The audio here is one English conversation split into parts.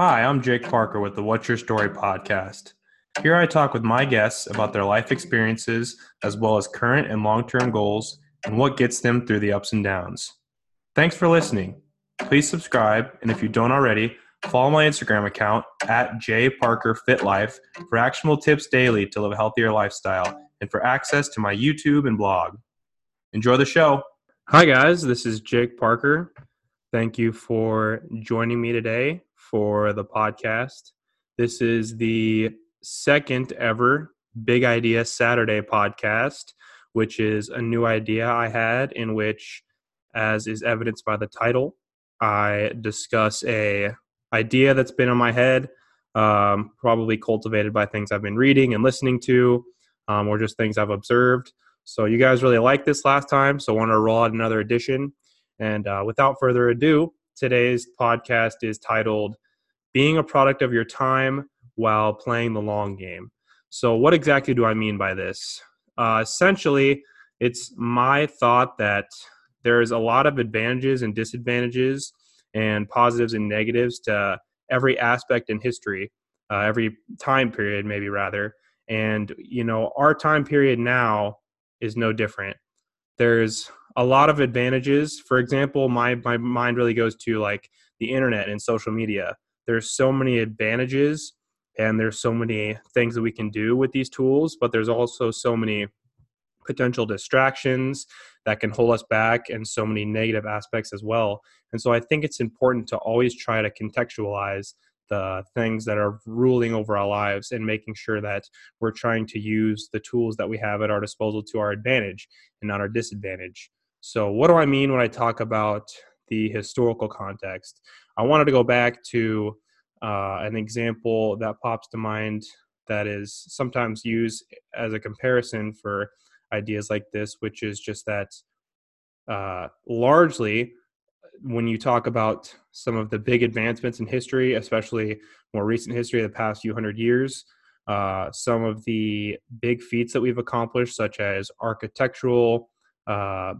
Hi, I'm Jake Parker with the What's Your Story podcast. Here I talk with my guests about their life experiences as well as current and long term goals and what gets them through the ups and downs. Thanks for listening. Please subscribe, and if you don't already, follow my Instagram account at jparkerfitlife for actionable tips daily to live a healthier lifestyle and for access to my YouTube and blog. Enjoy the show. Hi, guys. This is Jake Parker. Thank you for joining me today for the podcast. This is the second ever Big Idea Saturday podcast, which is a new idea I had in which, as is evidenced by the title, I discuss a idea that's been in my head, um, probably cultivated by things I've been reading and listening to, um, or just things I've observed. So you guys really liked this last time, so I want to roll out another edition. And uh, without further ado, today's podcast is titled "Being a Product of Your Time While Playing the Long Game." So, what exactly do I mean by this? Uh, essentially, it's my thought that there's a lot of advantages and disadvantages and positives and negatives to every aspect in history, uh, every time period, maybe rather. And, you know, our time period now is no different. There's a lot of advantages. For example, my, my mind really goes to like the internet and social media. There's so many advantages and there's so many things that we can do with these tools, but there's also so many potential distractions that can hold us back and so many negative aspects as well. And so I think it's important to always try to contextualize the things that are ruling over our lives and making sure that we're trying to use the tools that we have at our disposal to our advantage and not our disadvantage. So, what do I mean when I talk about the historical context? I wanted to go back to uh, an example that pops to mind that is sometimes used as a comparison for ideas like this, which is just that uh, largely when you talk about some of the big advancements in history, especially more recent history of the past few hundred years, uh, some of the big feats that we've accomplished, such as architectural uh,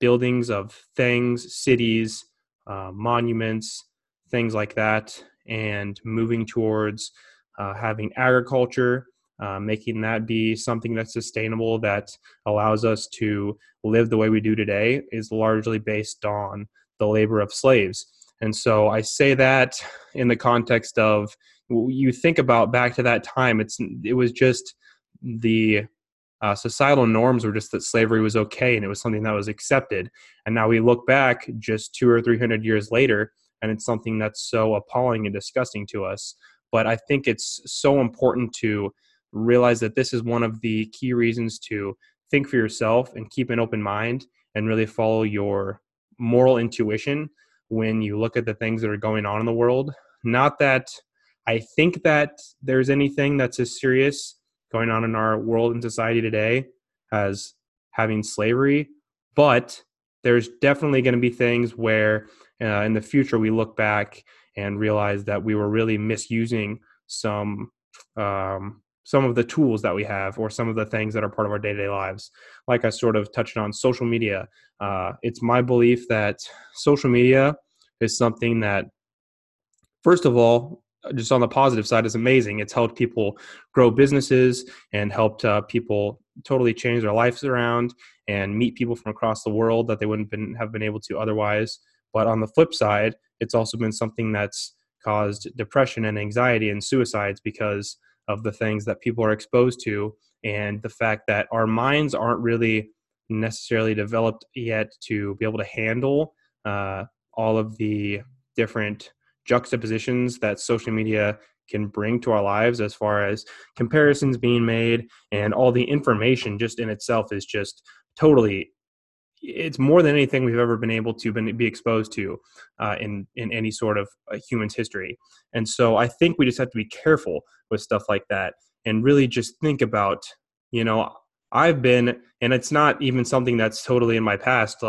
buildings of things, cities, uh, monuments, things like that, and moving towards uh, having agriculture uh, making that be something that's sustainable that allows us to live the way we do today is largely based on the labor of slaves. And so I say that in the context of you think about back to that time, it's it was just the uh, societal norms were just that slavery was okay and it was something that was accepted. And now we look back just two or three hundred years later, and it's something that's so appalling and disgusting to us. But I think it's so important to realize that this is one of the key reasons to think for yourself and keep an open mind and really follow your moral intuition when you look at the things that are going on in the world. Not that I think that there's anything that's as serious going on in our world and society today as having slavery, but there's definitely going to be things where uh, in the future we look back and realize that we were really misusing some um, some of the tools that we have or some of the things that are part of our day-to-day lives. Like i sort of touched on social media. Uh, it's my belief that social media is something that first of all just on the positive side is amazing. It's helped people grow businesses and helped uh, people totally change their lives around and meet people from across the world that they wouldn't been, have been able to otherwise. But on the flip side it's also been something that's caused depression and anxiety and suicides because of the things that people are exposed to and the fact that our minds aren't really necessarily developed yet to be able to handle uh, all of the different juxtapositions that social media can bring to our lives as far as comparisons being made and all the information just in itself is just totally it's more than anything we've ever been able to be exposed to uh, in in any sort of human's history. And so I think we just have to be careful with stuff like that and really just think about, you know, I've been, and it's not even something that's totally in my past,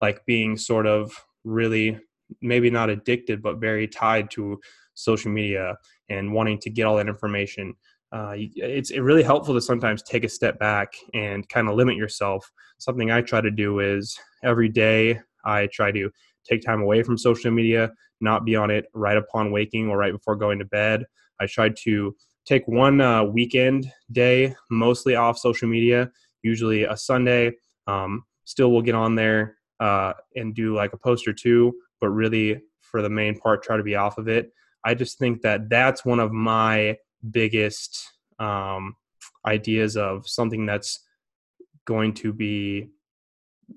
like being sort of really maybe not addicted, but very tied to social media and wanting to get all that information uh, it's really helpful to sometimes take a step back and kind of limit yourself. Something I try to do is every day I try to take time away from social media, not be on it right upon waking or right before going to bed. I try to take one uh, weekend day mostly off social media, usually a Sunday. Um, still, will get on there uh, and do like a post or two, but really, for the main part, try to be off of it. I just think that that's one of my biggest um, ideas of something that's going to be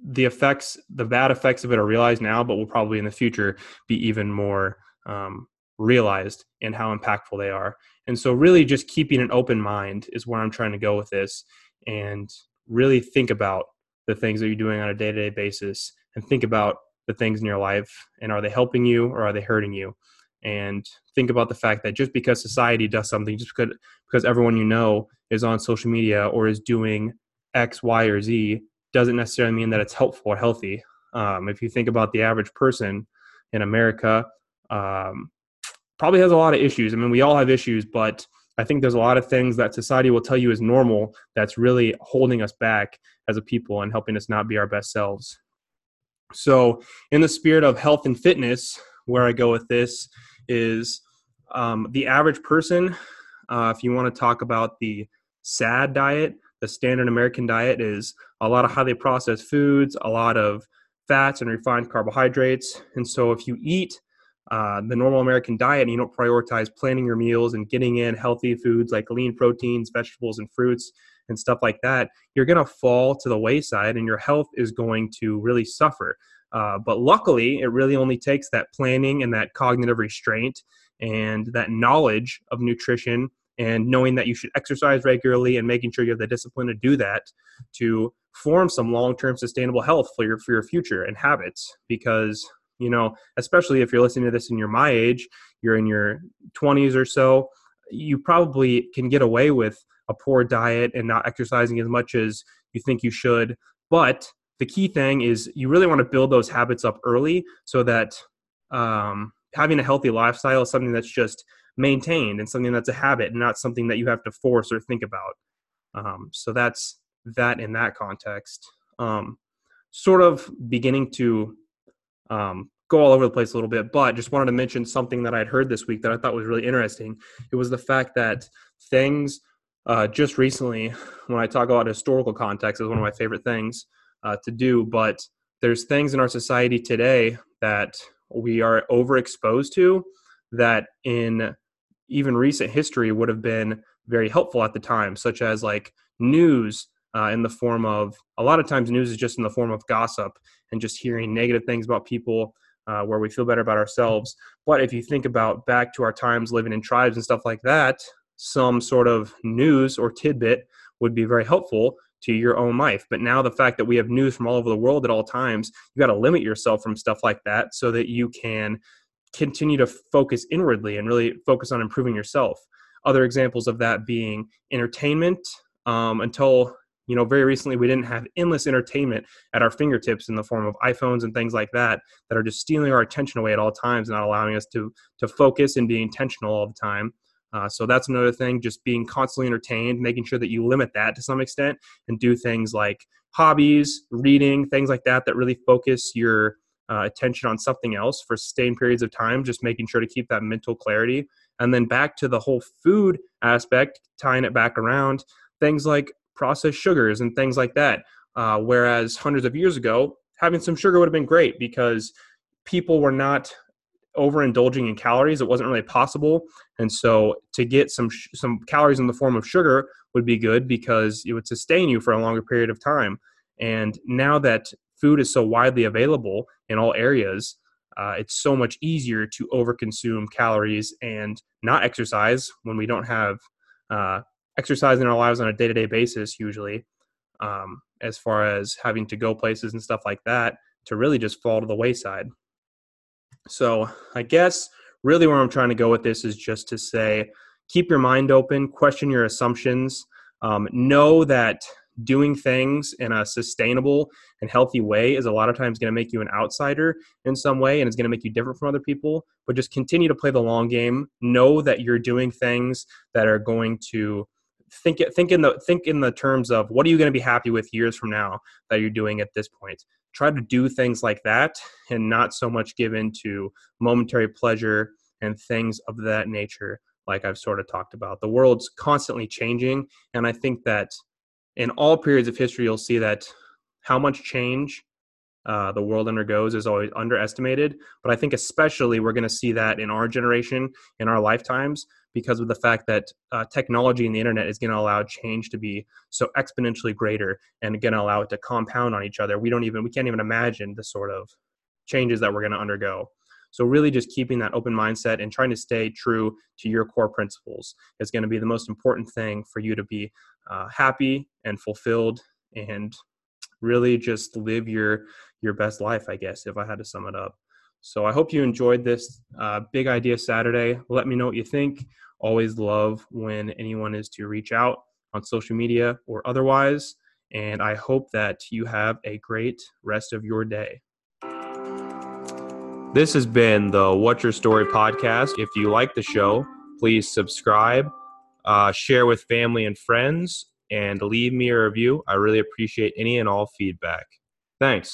the effects, the bad effects of it are realized now, but will probably in the future be even more um, realized in how impactful they are. And so, really, just keeping an open mind is where I'm trying to go with this, and really think about the things that you're doing on a day to day basis, and think about the things in your life, and are they helping you or are they hurting you? And think about the fact that just because society does something, just because because everyone you know is on social media or is doing X, Y, or Z, doesn't necessarily mean that it's helpful or healthy. Um, if you think about the average person in America, um, probably has a lot of issues. I mean, we all have issues, but I think there's a lot of things that society will tell you is normal that's really holding us back as a people and helping us not be our best selves. So, in the spirit of health and fitness, where I go with this is um, the average person. Uh, if you want to talk about the SAD diet, the standard American diet is a lot of highly processed foods, a lot of fats and refined carbohydrates. And so, if you eat uh, the normal American diet and you don't prioritize planning your meals and getting in healthy foods like lean proteins, vegetables, and fruits and stuff like that, you're going to fall to the wayside and your health is going to really suffer. Uh, but luckily, it really only takes that planning and that cognitive restraint and that knowledge of nutrition and knowing that you should exercise regularly and making sure you have the discipline to do that to form some long-term sustainable health for your for your future and habits because you know especially if you're listening to this and you're my age you're in your 20s or so you probably can get away with a poor diet and not exercising as much as you think you should but the key thing is you really want to build those habits up early so that um, having a healthy lifestyle is something that's just maintained and something that's a habit and not something that you have to force or think about. Um, so that's that in that context. Um, sort of beginning to um, go all over the place a little bit, but just wanted to mention something that I'd heard this week that I thought was really interesting. It was the fact that things uh, just recently, when I talk about historical context, is one of my favorite things uh, to do, but there's things in our society today that we are overexposed to that in even recent history would have been very helpful at the time, such as like news uh, in the form of a lot of times news is just in the form of gossip and just hearing negative things about people uh, where we feel better about ourselves. But if you think about back to our times living in tribes and stuff like that, some sort of news or tidbit would be very helpful to your own life. But now the fact that we have news from all over the world at all times, you got to limit yourself from stuff like that so that you can continue to focus inwardly and really focus on improving yourself. Other examples of that being entertainment. Um, until you know, very recently we didn't have endless entertainment at our fingertips in the form of iPhones and things like that that are just stealing our attention away at all times, not allowing us to to focus and be intentional all the time. Uh, so that's another thing, just being constantly entertained, making sure that you limit that to some extent and do things like hobbies, reading, things like that that really focus your uh, attention on something else for sustained periods of time, just making sure to keep that mental clarity. And then back to the whole food aspect, tying it back around, things like processed sugars and things like that. Uh, whereas hundreds of years ago, having some sugar would have been great because people were not overindulging in calories. It wasn't really possible, and so to get some sh- some calories in the form of sugar would be good because it would sustain you for a longer period of time. And now that food is so widely available in all areas, uh, it's so much easier to overconsume calories and not exercise when we don't have uh, exercise in our lives on a day to day basis, usually, um, as far as having to go places and stuff like that, to really just fall to the wayside. So, I guess really where I'm trying to go with this is just to say keep your mind open, question your assumptions, um, know that doing things in a sustainable and healthy way is a lot of times going to make you an outsider in some way and it's going to make you different from other people but just continue to play the long game. Know that you're doing things that are going to think think in the think in the terms of what are you going to be happy with years from now that you're doing at this point. Try to do things like that, and not so much give in to momentary pleasure and things of that nature. Like I've sort of talked about, the world's constantly changing, and I think that in all periods of history, you'll see that how much change uh, the world undergoes is always underestimated. But I think especially we're going to see that in our generation, in our lifetimes, because of the fact that uh, technology and the internet is going to allow change to be so exponentially greater and going to allow it to compound on each other. We don't even we can't even imagine the sort of changes that we're going to undergo. So really just keeping that open mindset and trying to stay true to your core principles is going to be the most important thing for you to be uh, happy and fulfilled and really just live your your best life i guess if i had to sum it up. So i hope you enjoyed this uh, big idea saturday. Let me know what you think. Always love when anyone is to reach out on social media or otherwise and i hope that you have a great rest of your day. This has been the What's Your Story podcast. If you like the show, please subscribe, uh, share with family and friends, and leave me a review. I really appreciate any and all feedback. Thanks.